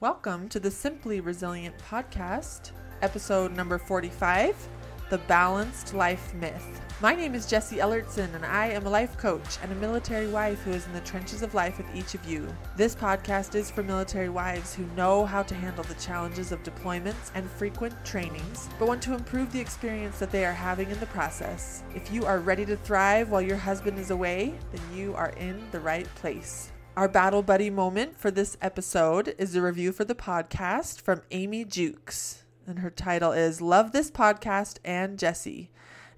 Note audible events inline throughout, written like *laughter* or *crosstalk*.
Welcome to the Simply Resilient podcast, episode number 45 The Balanced Life Myth. My name is Jessie Ellertson, and I am a life coach and a military wife who is in the trenches of life with each of you. This podcast is for military wives who know how to handle the challenges of deployments and frequent trainings, but want to improve the experience that they are having in the process. If you are ready to thrive while your husband is away, then you are in the right place. Our battle buddy moment for this episode is a review for the podcast from Amy Jukes. And her title is Love This Podcast and Jessie.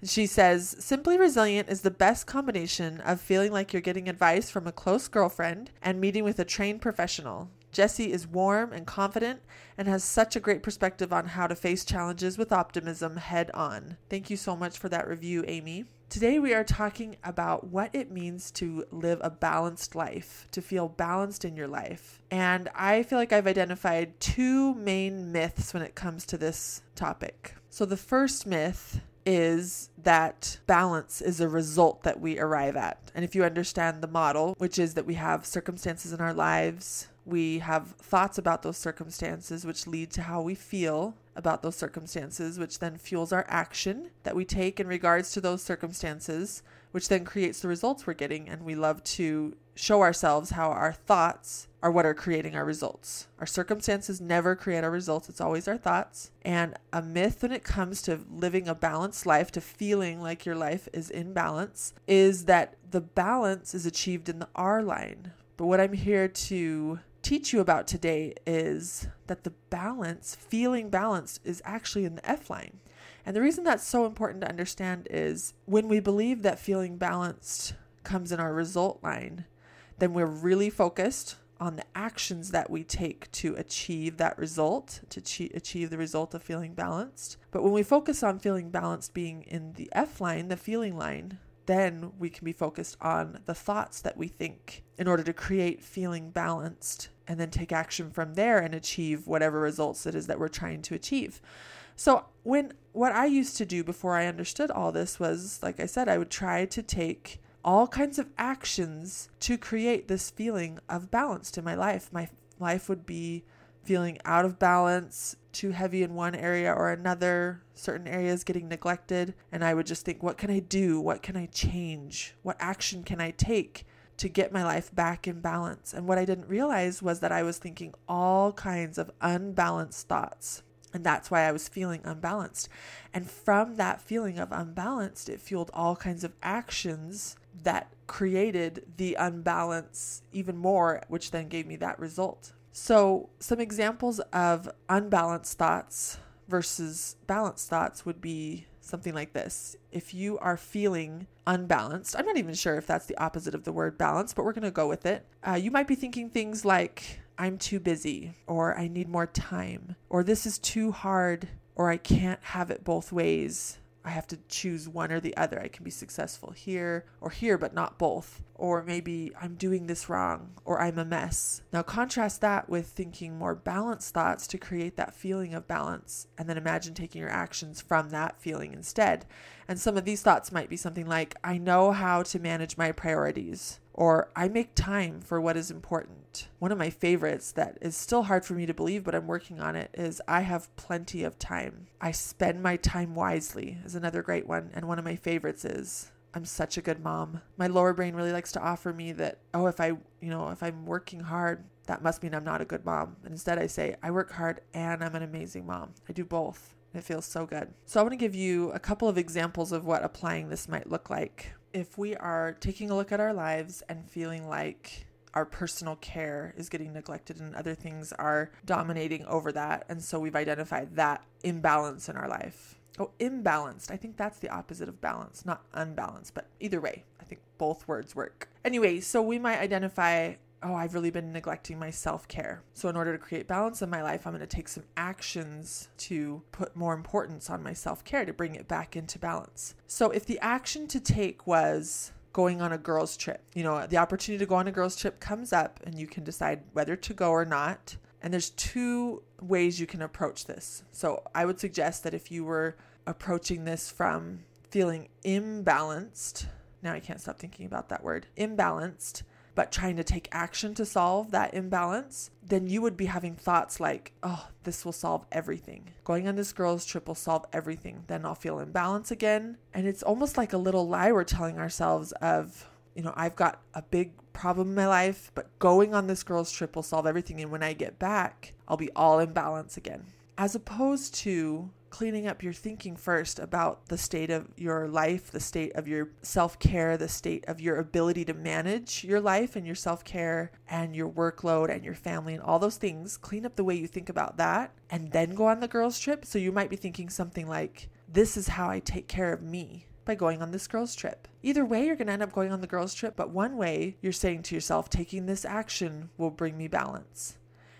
She says, Simply Resilient is the best combination of feeling like you're getting advice from a close girlfriend and meeting with a trained professional. Jessie is warm and confident and has such a great perspective on how to face challenges with optimism head on. Thank you so much for that review, Amy. Today, we are talking about what it means to live a balanced life, to feel balanced in your life. And I feel like I've identified two main myths when it comes to this topic. So, the first myth is that balance is a result that we arrive at. And if you understand the model, which is that we have circumstances in our lives, we have thoughts about those circumstances, which lead to how we feel about those circumstances, which then fuels our action that we take in regards to those circumstances, which then creates the results we're getting. And we love to show ourselves how our thoughts are what are creating our results. Our circumstances never create our results, it's always our thoughts. And a myth when it comes to living a balanced life, to feeling like your life is in balance, is that the balance is achieved in the R line. But what I'm here to teach you about today is that the balance, feeling balanced, is actually in the F line. And the reason that's so important to understand is when we believe that feeling balanced comes in our result line, then we're really focused on the actions that we take to achieve that result, to achieve the result of feeling balanced. But when we focus on feeling balanced being in the F line, the feeling line, then we can be focused on the thoughts that we think in order to create feeling balanced and then take action from there and achieve whatever results it is that we're trying to achieve. So, when what I used to do before I understood all this was, like I said, I would try to take all kinds of actions to create this feeling of balance in my life. My life would be feeling out of balance, too heavy in one area or another, certain areas getting neglected. And I would just think, what can I do? What can I change? What action can I take to get my life back in balance? And what I didn't realize was that I was thinking all kinds of unbalanced thoughts. And that's why I was feeling unbalanced. And from that feeling of unbalanced, it fueled all kinds of actions that created the unbalance even more, which then gave me that result. So, some examples of unbalanced thoughts versus balanced thoughts would be something like this. If you are feeling unbalanced, I'm not even sure if that's the opposite of the word balance, but we're going to go with it. Uh, you might be thinking things like, I'm too busy, or I need more time, or this is too hard, or I can't have it both ways. I have to choose one or the other. I can be successful here or here, but not both. Or maybe I'm doing this wrong or I'm a mess. Now, contrast that with thinking more balanced thoughts to create that feeling of balance. And then imagine taking your actions from that feeling instead. And some of these thoughts might be something like, I know how to manage my priorities or I make time for what is important. One of my favorites that is still hard for me to believe, but I'm working on it, is I have plenty of time. I spend my time wisely, is another great one. And one of my favorites is I'm such a good mom. My lower brain really likes to offer me that, oh, if I, you know, if I'm working hard, that must mean I'm not a good mom. And instead, I say, I work hard and I'm an amazing mom. I do both. It feels so good. So, I want to give you a couple of examples of what applying this might look like if we are taking a look at our lives and feeling like our personal care is getting neglected and other things are dominating over that, and so we've identified that imbalance in our life. Oh, imbalanced. I think that's the opposite of balance, not unbalanced, but either way, I think both words work. Anyway, so we might identify oh, I've really been neglecting my self care. So, in order to create balance in my life, I'm going to take some actions to put more importance on my self care to bring it back into balance. So, if the action to take was going on a girls' trip, you know, the opportunity to go on a girls' trip comes up and you can decide whether to go or not. And there's two ways you can approach this. So, I would suggest that if you were approaching this from feeling imbalanced, now I can't stop thinking about that word, imbalanced but trying to take action to solve that imbalance, then you would be having thoughts like, oh, this will solve everything. Going on this girls' trip will solve everything. Then I'll feel in balance again. And it's almost like a little lie we're telling ourselves of, you know, I've got a big problem in my life, but going on this girls' trip will solve everything. And when I get back, I'll be all in balance again. As opposed to cleaning up your thinking first about the state of your life, the state of your self care, the state of your ability to manage your life and your self care and your workload and your family and all those things. Clean up the way you think about that and then go on the girls' trip. So you might be thinking something like, This is how I take care of me by going on this girls' trip. Either way, you're going to end up going on the girls' trip, but one way you're saying to yourself, taking this action will bring me balance.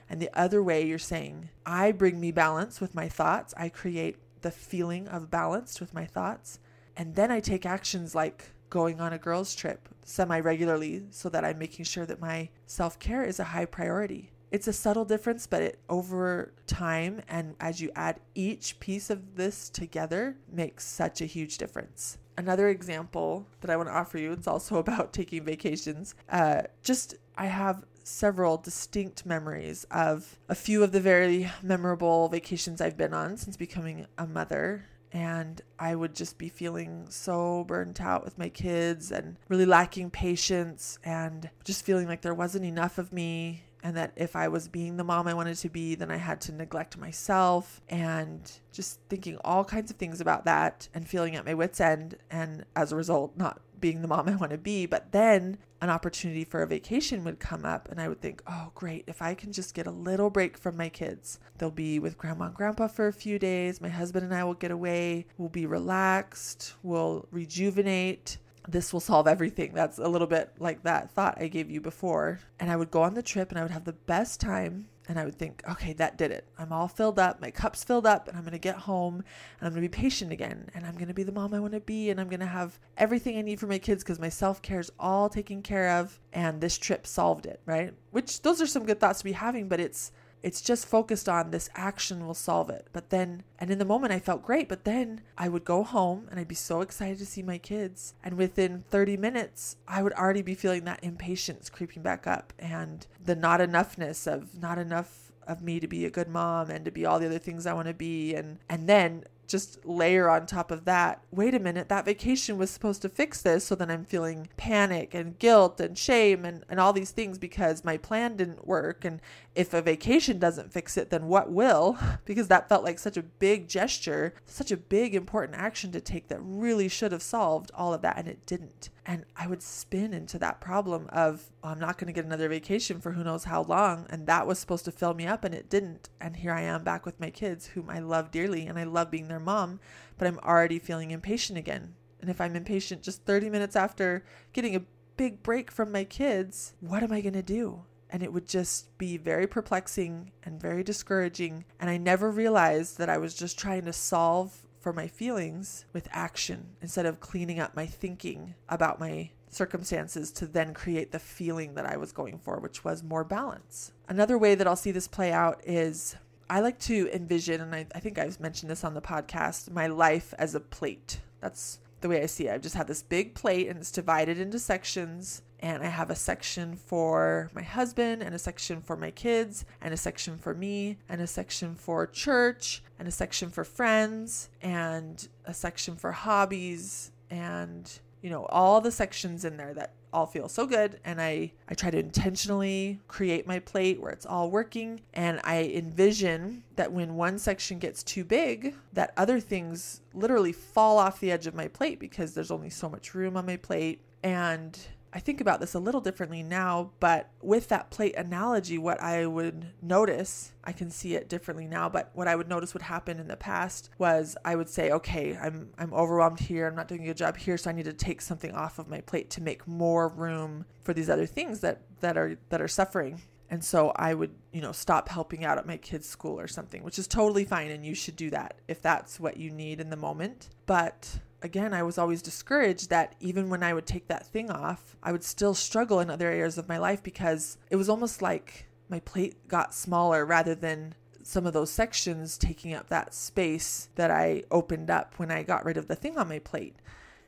And the other way you're saying, I bring me balance with my thoughts. I create the feeling of balanced with my thoughts. And then I take actions like going on a girls' trip semi regularly so that I'm making sure that my self care is a high priority. It's a subtle difference, but it over time and as you add each piece of this together makes such a huge difference. Another example that I want to offer you, it's also *laughs* about taking vacations. Uh, just I have several distinct memories of a few of the very memorable vacations I've been on since becoming a mother. And I would just be feeling so burnt out with my kids and really lacking patience and just feeling like there wasn't enough of me. And that if I was being the mom I wanted to be, then I had to neglect myself and just thinking all kinds of things about that and feeling at my wits' end. And as a result, not being the mom I want to be. But then an opportunity for a vacation would come up, and I would think, oh, great, if I can just get a little break from my kids. They'll be with grandma and grandpa for a few days. My husband and I will get away. We'll be relaxed. We'll rejuvenate. This will solve everything. That's a little bit like that thought I gave you before. And I would go on the trip and I would have the best time and I would think, okay, that did it. I'm all filled up. My cup's filled up, and I'm going to get home and I'm going to be patient again. And I'm going to be the mom I want to be. And I'm going to have everything I need for my kids because my self care is all taken care of. And this trip solved it, right? Which those are some good thoughts to be having, but it's it's just focused on this action will solve it. But then, and in the moment, I felt great. But then I would go home and I'd be so excited to see my kids. And within 30 minutes, I would already be feeling that impatience creeping back up and the not enoughness of not enough of me to be a good mom and to be all the other things I want to be. And, and then just layer on top of that, wait a minute, that vacation was supposed to fix this. So then I'm feeling panic and guilt and shame and, and all these things because my plan didn't work. And if a vacation doesn't fix it, then what will? *laughs* Because that felt like such a big gesture, such a big important action to take that really should have solved all of that. And it didn't. And I would spin into that problem of, well, I'm not going to get another vacation for who knows how long. And that was supposed to fill me up and it didn't. And here I am back with my kids, whom I love dearly and I love being their mom, but I'm already feeling impatient again. And if I'm impatient just 30 minutes after getting a big break from my kids, what am I going to do? And it would just be very perplexing and very discouraging. And I never realized that I was just trying to solve for my feelings with action instead of cleaning up my thinking about my circumstances to then create the feeling that I was going for, which was more balance. Another way that I'll see this play out is I like to envision, and I, I think I've mentioned this on the podcast, my life as a plate. That's the way I see it. I've just had this big plate and it's divided into sections and I have a section for my husband, and a section for my kids, and a section for me, and a section for church, and a section for friends, and a section for hobbies, and you know all the sections in there that all feel so good. And i i try to intentionally create my plate where it's all working. And i envision that when one section gets too big that other things literally fall off the edge of my plate because there's only so much room on my plate. And I think about this a little differently now, but with that plate analogy, what I would notice, I can see it differently now, but what I would notice would happen in the past was I would say, okay, I'm I'm overwhelmed here, I'm not doing a good job here, so I need to take something off of my plate to make more room for these other things that that are that are suffering. And so I would, you know, stop helping out at my kids' school or something, which is totally fine and you should do that if that's what you need in the moment. But again, I was always discouraged that even when I would take that thing off, I would still struggle in other areas of my life because it was almost like my plate got smaller rather than some of those sections taking up that space that I opened up when I got rid of the thing on my plate.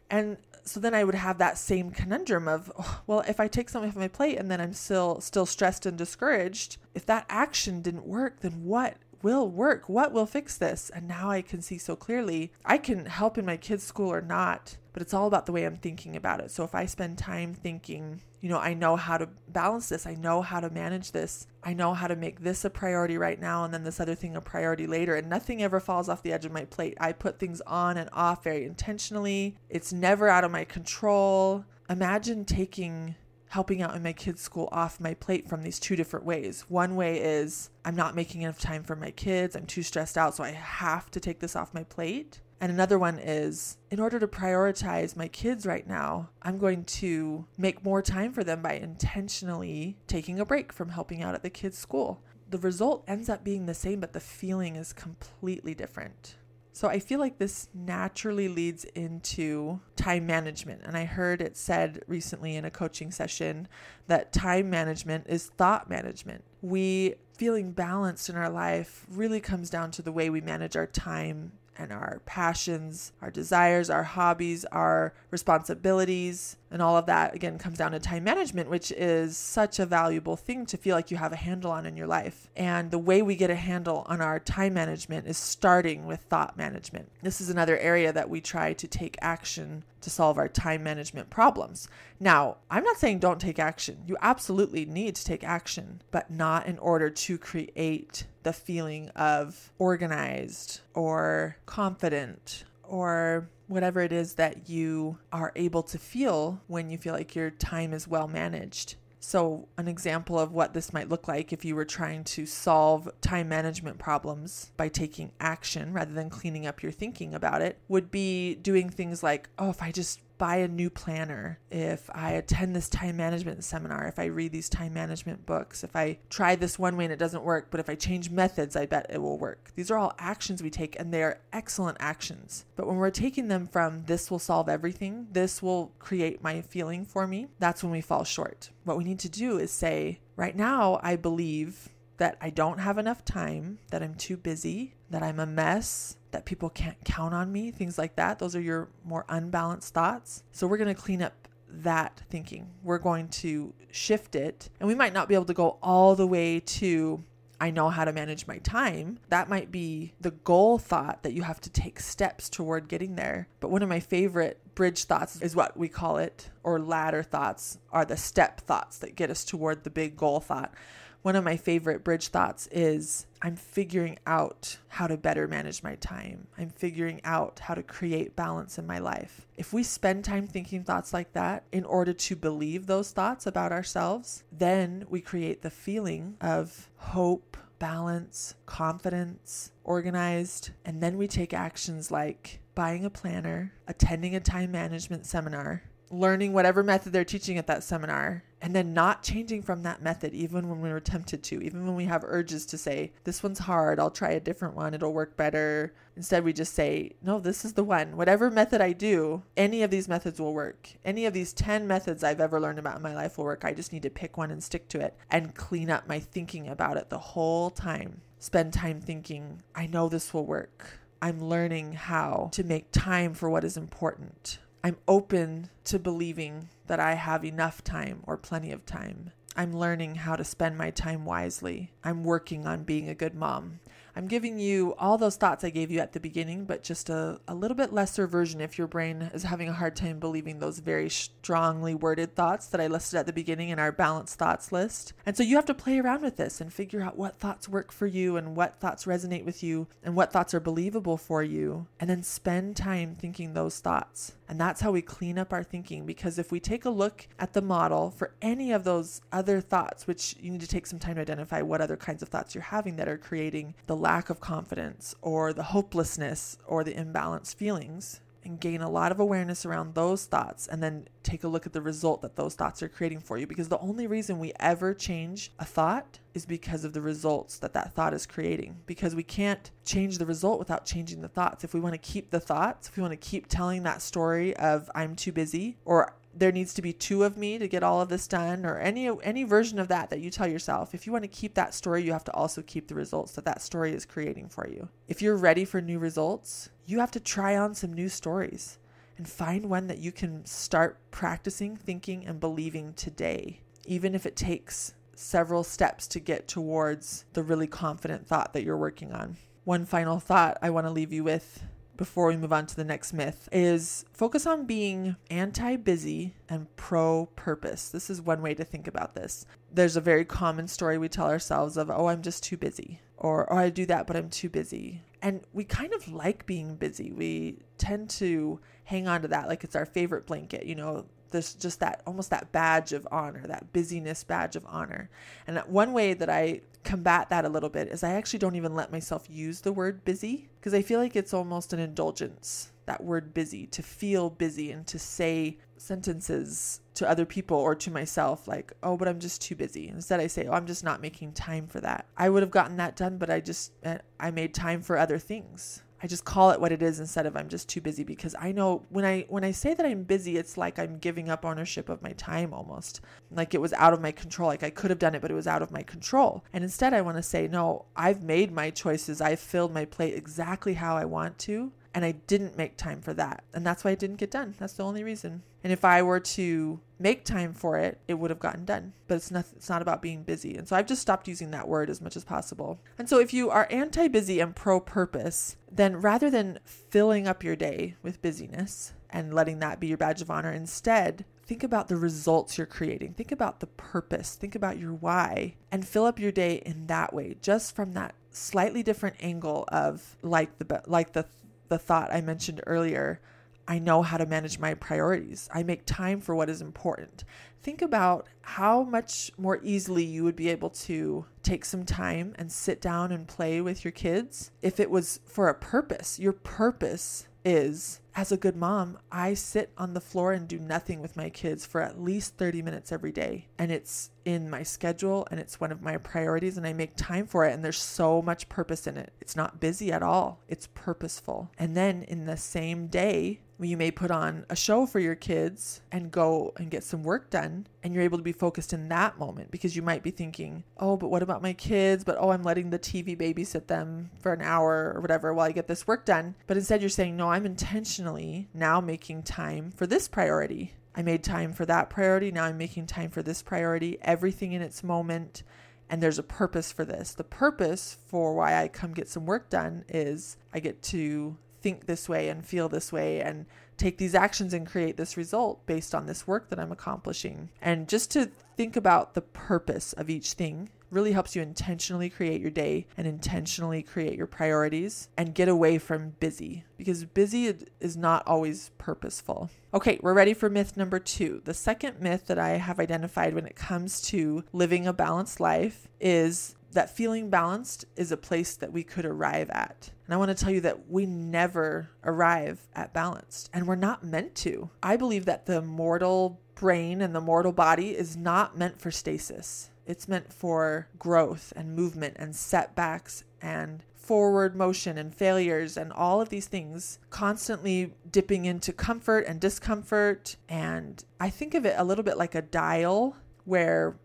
And so then I would have that same conundrum of, oh, well, if I take something off my plate and then I'm still still stressed and discouraged, if that action didn't work, then what will work? What will fix this? And now I can see so clearly I can help in my kids' school or not, but it's all about the way I'm thinking about it. So if I spend time thinking, you know, I know how to balance this, I know how to manage this, I know how to make this a priority right now and then this other thing a priority later, and nothing ever falls off the edge of my plate. I put things on and off very intentionally, it's never out of my control. Imagine taking helping out in my kids' school off my plate from these two different ways. One way is I'm not making enough time for my kids, I'm too stressed out, so I have to take this off my plate. And another one is in order to prioritize my kids right now, I'm going to make more time for them by intentionally taking a break from helping out at the kids' school. The result ends up being the same, but the feeling is completely different. So I feel like this naturally leads into time management. And I heard it said recently in a coaching session that time management is thought management. We feeling balanced in our life really comes down to the way we manage our time and our passions, our desires, our hobbies, our responsibilities, and all of that again comes down to time management, which is such a valuable thing to feel like you have a handle on in your life. And the way we get a handle on our time management is starting with thought management. This is another area that we try to take action to solve our time management problems. Now, I'm not saying don't take action. You absolutely need to take action, but not in order to create the feeling of organized or confident or whatever it is that you are able to feel when you feel like your time is well managed. So, an example of what this might look like if you were trying to solve time management problems by taking action rather than cleaning up your thinking about it would be doing things like, oh, if I just buy a new planner, if I attend this time management seminar, if I read these time management books, if I try this one way and it doesn't work, but if I change methods, I bet it will work. These are all actions we take and they are excellent actions. But when we're taking them from this will solve everything, this will create my feeling for me, that's when we fall short. What we need to do is say, right now, I believe that I don't have enough time, that I'm too busy, that I'm a mess, that people can't count on me, things like that. Those are your more unbalanced thoughts. So we're going to clean up that thinking. We're going to shift it, and we might not be able to go all the way to I know how to manage my time. That might be the goal thought that you have to take steps toward getting there. But one of my favorite bridge thoughts is what we call it, or ladder thoughts, are the step thoughts that get us toward the big goal thought one of my favorite bridge thoughts is I'm figuring out how to better manage my time. I'm figuring out how to create balance in my life. If we spend time thinking thoughts like that in order to believe those thoughts about ourselves, then we create the feeling of hope, balance, confidence, organized, and then we take actions like buying a planner, attending a time management seminar, learning whatever method they're teaching at that seminar and then not changing from that method even when we were tempted to even when we have urges to say this one's hard i'll try a different one it'll work better. Instead we just say no this is the one. Whatever method i do any of these methods will work. Any of these 10 methods i've ever learned about in my life will work. I just need to pick one and stick to it and clean up my thinking about it the whole time. Spend time thinking i know this will work. I'm learning how to make time for what is important. I'm open to believing that I have enough time or plenty of time. I'm learning how to spend my time wisely. I'm working on being a good mom. I'm giving you all those thoughts I gave you at the beginning, but just a, a little bit lesser version if your brain is having a hard time believing those very strongly worded thoughts that I listed at the beginning in our balanced thoughts list. And so you have to play around with this and figure out what thoughts work for you and what thoughts resonate with you and what thoughts are believable for you. And then spend time thinking those thoughts. And that's how we clean up our thinking because if we take a look at the model for any of those other thoughts, which you need to take some time to identify what other kinds of thoughts you're having that are creating the lack of confidence or the hopelessness or the imbalanced feelings and gain a lot of awareness around those thoughts and then take a look at the result that those thoughts are creating for you. Because the only reason we ever change a thought is because of the results that that thought is creating. Because we can't change the result without changing the thoughts. If we want to keep the thoughts if we want to keep telling that story of i'm too busy or there needs to be two of me to get all of this done or any any version of that that you tell yourself. If you want to keep that story you have to also keep the results that that story is creating for you. If you're ready for new results you have to try on some new stories and find one that you can start practicing, thinking, and believing today, even if it takes several steps to get towards the really confident thought that you're working on. One final thought I want to leave you with before we move on to the next myth is focus on being anti busy and pro purpose. This is one way to think about this. There's a very common story we tell ourselves of, oh, I'm just too busy, or oh, I do that, but I'm too busy. And we kind of like being busy. We tend to hang on to that like it's our favorite blanket. You know, there's just that almost that badge of honor, that busyness badge of honor. And one way that I combat that a little bit is I actually don't even let myself use the word busy because I feel like it's almost an indulgence, that word busy, to feel busy and to say sentences to other people or to myself like, oh, but I'm just too busy. Instead, I say, oh, I'm just not making time for that. I would have gotten that done, but I just, eh, I made time for other things. I just call it what it is instead of I'm just too busy because I know when I when I say that I'm busy it's like I'm giving up ownership of my time almost. Like it was out of my control. Like I could have done it but it was out of my control. And instead I want to say no, I've made my choices. I've filled my plate exactly how I want to and I didn't make time for that. And that's why it didn't get done. That's the only reason. And if I were to make time for it, it would have gotten done. But it's not it's not about being busy. And so I've just stopped using that word as much as possible. And so if you are anti-busy and pro-purpose, then rather than filling up your day with busyness and letting that be your badge of honor, instead think about the results you're creating. Think about the purpose. Think about your why and fill up your day in that way, just from that slightly different angle of like the like the the thought I mentioned earlier I know how to manage my priorities. I make time for what is important. Think about how much more easily you would be able to take some time and sit down and play with your kids if it was for a purpose. Your purpose is as a good mom, I sit on the floor and do nothing with my kids for at least 30 minutes every day. And it's in my schedule and it's one of my priorities and I make time for it. And there's so much purpose in it. It's not busy at all, it's purposeful. And then in the same day, you may put on a show for your kids and go and get some work done and you're able to be focused in that moment because you might be thinking oh but what about my kids? But oh i'm letting the tv babysit them for an hour or whatever while i get this work done. But instead you're saying no i'm intentionally now making time for this priority. I made time for that priority. Now i'm making time for this priority. Everything in its moment. And there's a purpose for this. The purpose for why I come get some work done is I get to think this way and feel this way and take these actions and create this result based on this work that I'm accomplishing. And just to think about the purpose of each thing really helps you intentionally create your day and intentionally create your priorities and get away from busy because busy is not always purposeful. Okay, we're ready for myth number two. The second myth that I have identified when it comes to living a balanced life is that feeling balanced is a place that we could arrive at. And I want to tell you that we never arrive at balanced, and we're not meant to. I believe that the mortal brain and the mortal body is not meant for stasis. It's meant for growth and movement and setbacks and forward motion and failures and all of these things, constantly dipping into comfort and discomfort. And I think of it a little bit like a dial where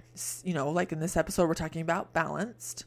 you know, like in this episode, we're talking about balanced.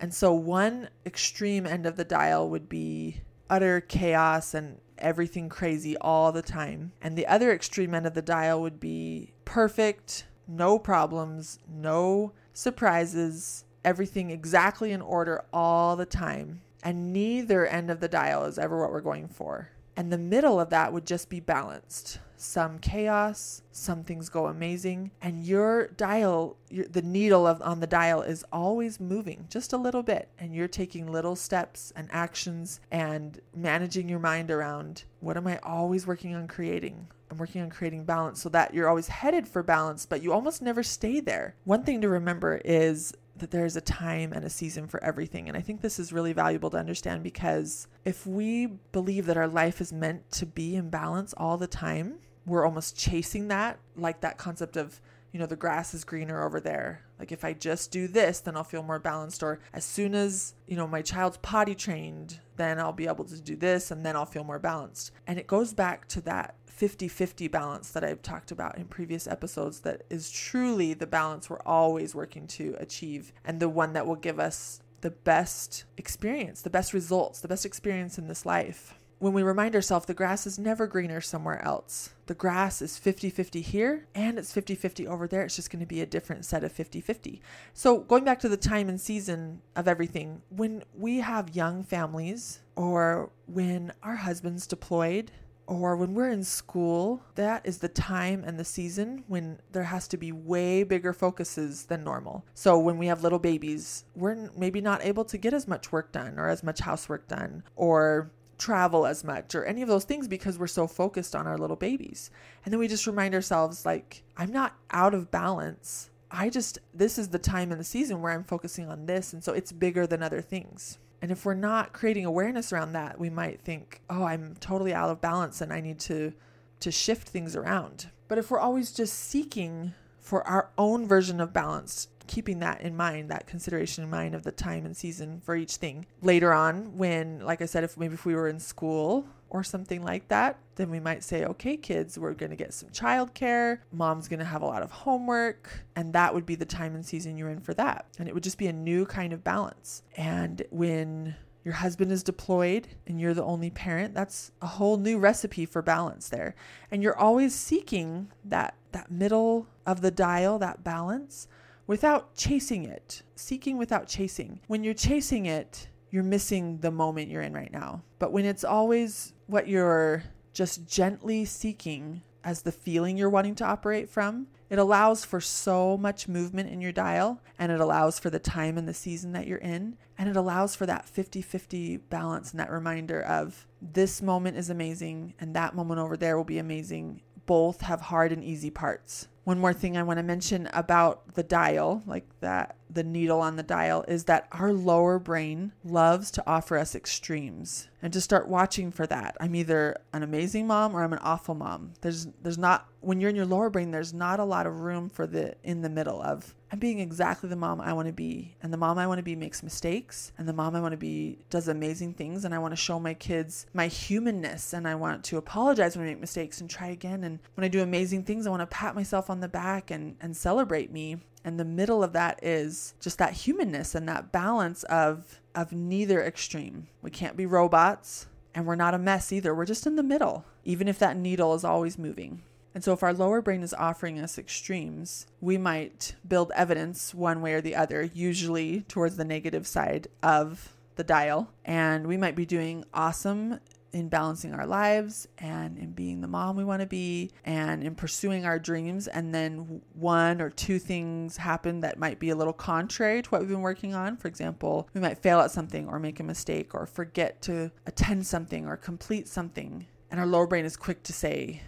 And so one extreme end of the dial would be utter chaos and everything crazy all the time. And the other extreme end of the dial would be perfect, no problems, no surprises, everything exactly in order all the time. And neither end of the dial is ever what we're going for. And the middle of that would just be balanced some chaos, some things go amazing, and your dial, your, the needle of, on the dial is always moving just a little bit, and you're taking little steps and actions and managing your mind around what am I always working on creating? I'm working on creating balance so that you're always headed for balance, but you almost never stay there. One thing to remember is that there's a time and a season for everything. And I think this is really valuable to understand because if we believe that our life is meant to be in balance all the time, we're almost chasing that, like that concept of, you know, the grass is greener over there. Like if I just do this, then I'll feel more balanced. Or as soon as, you know, my child's potty trained, then I'll be able to do this and then I'll feel more balanced. And it goes back to that 50 50 balance that I've talked about in previous episodes that is truly the balance we're always working to achieve and the one that will give us the best experience, the best results, the best experience in this life when we remind ourselves the grass is never greener somewhere else. The grass is 50 50 here and it's 50 50 over there. It's just going to be a different set of 50 50. So, going back to the time and season of everything, when we have young families or when our husband's deployed, or when we're in school, that is the time and the season when there has to be way bigger focuses than normal. So when we have little babies, we're maybe not able to get as much work done or as much housework done or travel as much or any of those things because we're so focused on our little babies. And then we just remind ourselves like I'm not out of balance. I just this is the time in the season where I'm focusing on this and so it's bigger than other things. And if we're not creating awareness around that, we might think, "Oh, I'm totally out of balance and I need to to shift things around." But if we're always just seeking for our own version of balance, keeping that in mind, that consideration in mind of the time and season for each thing. Later on, when, like I said, if maybe if we were in school or something like that, then we might say, okay, kids, we're going to get some childcare. Mom's going to have a lot of homework. And that would be the time and season you're in for that. And it would just be a new kind of balance. And when your husband is deployed and you're the only parent that's a whole new recipe for balance there and you're always seeking that that middle of the dial that balance without chasing it seeking without chasing when you're chasing it you're missing the moment you're in right now but when it's always what you're just gently seeking as the feeling you're wanting to operate from, it allows for so much movement in your dial and it allows for the time and the season that you're in. And it allows for that 50 50 balance and that reminder of this moment is amazing and that moment over there will be amazing. Both have hard and easy parts. One more thing I want to mention about the dial, like that, the needle on the dial, is that our lower brain loves to offer us extremes and to start watching for that. I'm either an amazing mom or I'm an awful mom. There's, there's not, when you're in your lower brain, there's not a lot of room for the in the middle of I'm being exactly the mom I want to be. And the mom I want to be makes mistakes. And the mom I want to be does amazing things. And I want to show my kids my humanness. And I want to apologize when I make mistakes and try again. And when I do amazing things, I want to pat myself on the back and, and celebrate me. And the middle of that is just that humanness and that balance of of neither extreme. We can't be robots and we're not a mess either. We're just in the middle, even if that needle is always moving. And so, if our lower brain is offering us extremes, we might build evidence one way or the other, usually towards the negative side of the dial. And we might be doing awesome in balancing our lives and in being the mom we want to be and in pursuing our dreams. And then one or two things happen that might be a little contrary to what we've been working on. For example, we might fail at something or make a mistake or forget to attend something or complete something. And our lower brain is quick to say,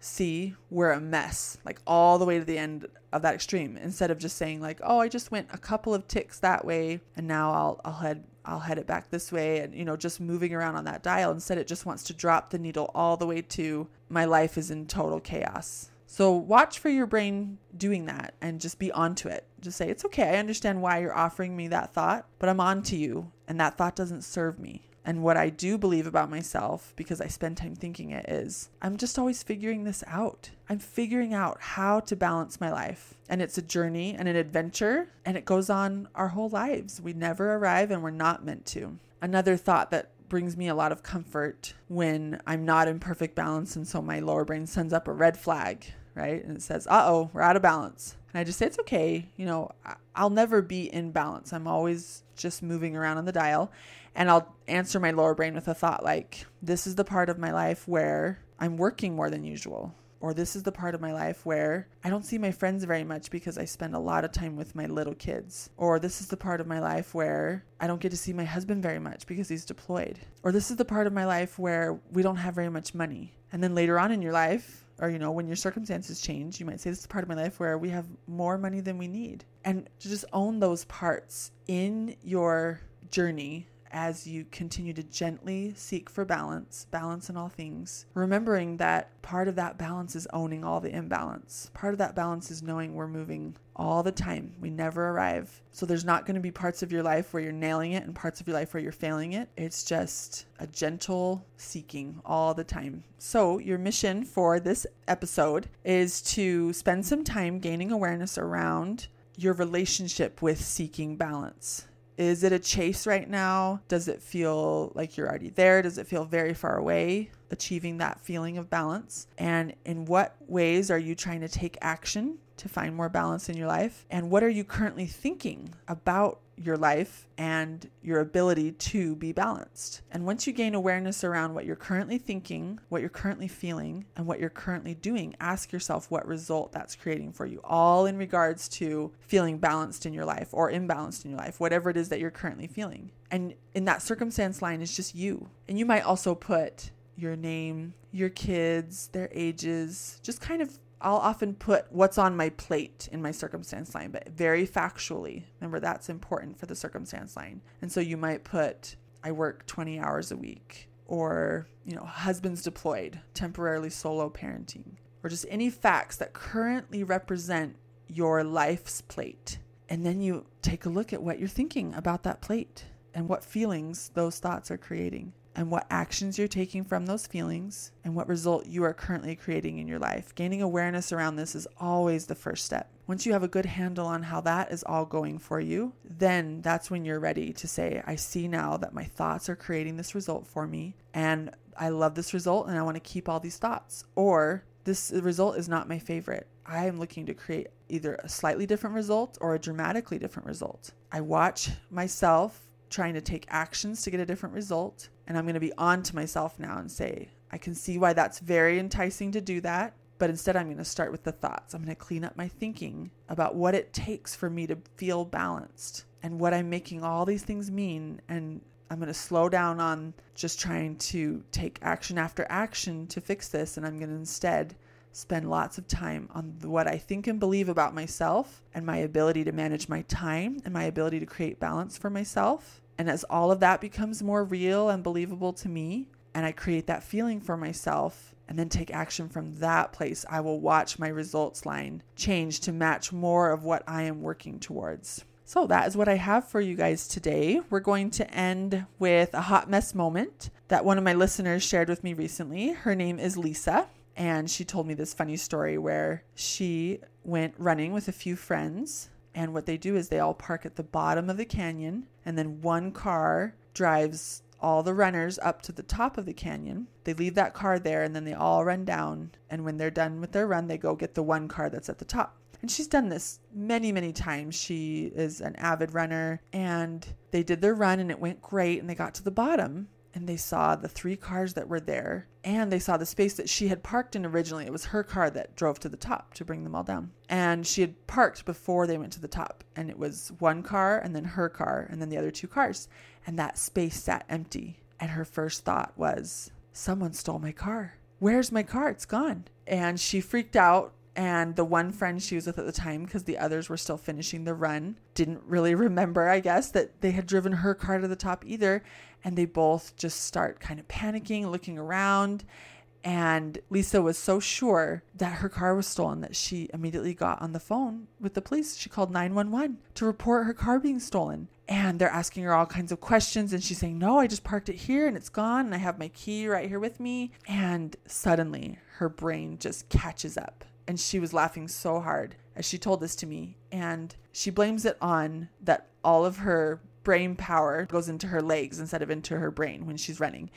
see we're a mess like all the way to the end of that extreme instead of just saying like oh i just went a couple of ticks that way and now i'll i'll head i'll head it back this way and you know just moving around on that dial. Instead it just wants to drop the needle all the way to my life is in total chaos. So watch for your brain doing that and just be onto it. Just say it's okay. I understand why you're offering me that thought but i'm on to you and that thought doesn't serve me and what I do believe about myself, because I spend time thinking it, is I'm just always figuring this out. I'm figuring out how to balance my life. And it's a journey and an adventure, and it goes on our whole lives. We never arrive, and we're not meant to. Another thought that brings me a lot of comfort when I'm not in perfect balance, and so my lower brain sends up a red flag, right? And it says, uh oh, we're out of balance. And I just say, it's okay. You know, I'll never be in balance. I'm always just moving around on the dial. And I'll answer my lower brain with a thought like, this is the part of my life where I'm working more than usual. Or this is the part of my life where I don't see my friends very much because I spend a lot of time with my little kids. Or this is the part of my life where I don't get to see my husband very much because he's deployed. Or this is the part of my life where we don't have very much money. And then later on in your life, or you know when your circumstances change you might say this is the part of my life where we have more money than we need and to just own those parts in your journey as you continue to gently seek for balance, balance in all things, remembering that part of that balance is owning all the imbalance. Part of that balance is knowing we're moving all the time. We never arrive. So there's not going to be parts of your life where you're nailing it and parts of your life where you're failing it. It's just a gentle seeking all the time. So, your mission for this episode is to spend some time gaining awareness around your relationship with seeking balance Is it a chase right now? Does it feel like you're already there? Does it feel very far away? Achieving that feeling of balance? And in what ways are you trying to take action to find more balance in your life? And what are you currently thinking about your life and your ability to be balanced. And once you gain awareness around what you're currently thinking, what you're currently feeling, and what you're currently doing, ask yourself what result that's creating for you, all in regards to feeling balanced in your life or imbalanced in your life, whatever it is that you're currently feeling. And in that circumstance line is just you. And you might also put your name, your kids, their ages, just kind of I'll often put what's on my plate in my circumstance line, but very factually. Remember, that's important for the circumstance line. And so you might put, I work 20 hours a week, or, you know, husband's deployed, temporarily solo parenting, or just any facts that currently represent your life's plate. And then you take a look at what you're thinking about that plate and what feelings those thoughts are creating and what actions you're taking from those feelings and what result you are currently creating in your life. Gaining awareness around this is always the first step. Once you have a good handle on how that is all going for you, then that's when you're ready to say, I see now that my thoughts are creating this result for me, and I love this result and I want to keep all these thoughts. Or this result is not my favorite. I am looking to create either a slightly different result or a dramatically different result. I watch myself trying to take actions to get a different result. And I'm going to be on to myself now and say, I can see why that's very enticing to do that. But instead, I'm going to start with the thoughts. I'm going to clean up my thinking about what it takes for me to feel balanced and what I'm making all these things mean. And I'm going to slow down on just trying to take action after action to fix this. And I'm going to instead spend lots of time on what I think and believe about myself and my ability to manage my time and my ability to create balance for myself. And as all of that becomes more real and believable to me, and I create that feeling for myself and then take action from that place, I will watch my results line change to match more of what I am working towards. So that is what I have for you guys today. We're going to end with a hot mess moment that one of my listeners shared with me recently. Her name is Lisa. And she told me this funny story where she went running with a few friends. And what they do is they all park at the bottom of the canyon, and then one car drives all the runners up to the top of the canyon. They leave that car there, and then they all run down. And when they're done with their run, they go get the one car that's at the top. And she's done this many, many times. She is an avid runner, and they did their run, and it went great. And they got to the bottom, and they saw the three cars that were there and they saw the space that she had parked in originally. It was her car that drove to the top to bring them all down. And she had parked before they went to the top. And it was one car and then her car and then the other two cars. And that space sat empty. And her first thought was, Someone stole my car. Where's my car? It's gone. And she freaked out and the one friend she was with at the time because the others were still finishing the run didn't really *laughs* remember i guess that they had driven her car to the top either and they both just start kind of panicking looking around and Lisa was so sure that her car was stolen that she immediately got on the phone with the police. She called 911 to report her car being stolen. And they're asking her all kinds of questions. And she's saying, No, I just parked it here and it's gone. And I have my key right here with me. And suddenly her brain just catches up and she was laughing so hard as she told this to me. And she blames it on that all of her brain power goes into her legs instead of into her brain when she's running.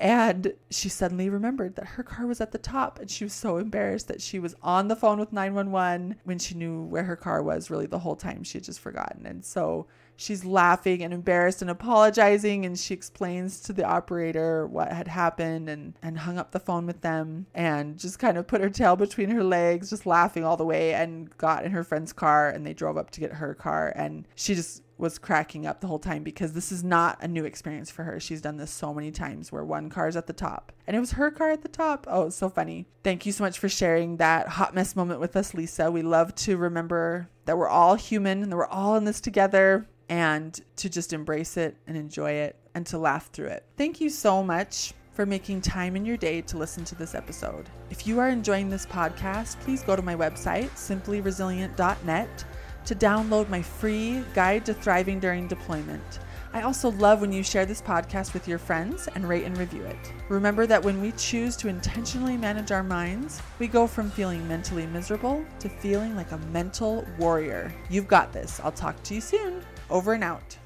And she suddenly remembered that her car was at the top, and she was so embarrassed that she was on the phone with 911 when she knew where her car was really the whole time. She had just forgotten. And so she's laughing and embarrassed and apologizing and she explains to the operator what had happened and and hung up the phone with them and just kind of put her tail between her legs just laughing all the way and got in her friend's car and they drove up to get her car. And she just was cracking up the whole time because this is not a new experience for her. She's done this so many times where one car is at the top and it was her car at the top. Oh, it's so funny. Thank you so much for sharing that hot mess moment with us, Lisa. We love to remember that we're all human and that we're all in this together and to just embrace it and enjoy it and to laugh through it. Thank you so much for making time in your day to listen to this episode. If you are enjoying this podcast, please go to my website, simplyresilient.net, to download my free guide to thriving during deployment. I also love when you share this podcast with your friends and rate and review it. Remember that when we choose to intentionally manage our minds, we go from feeling mentally miserable to feeling like a mental warrior. You've got this. I'll talk to you soon. Over and out.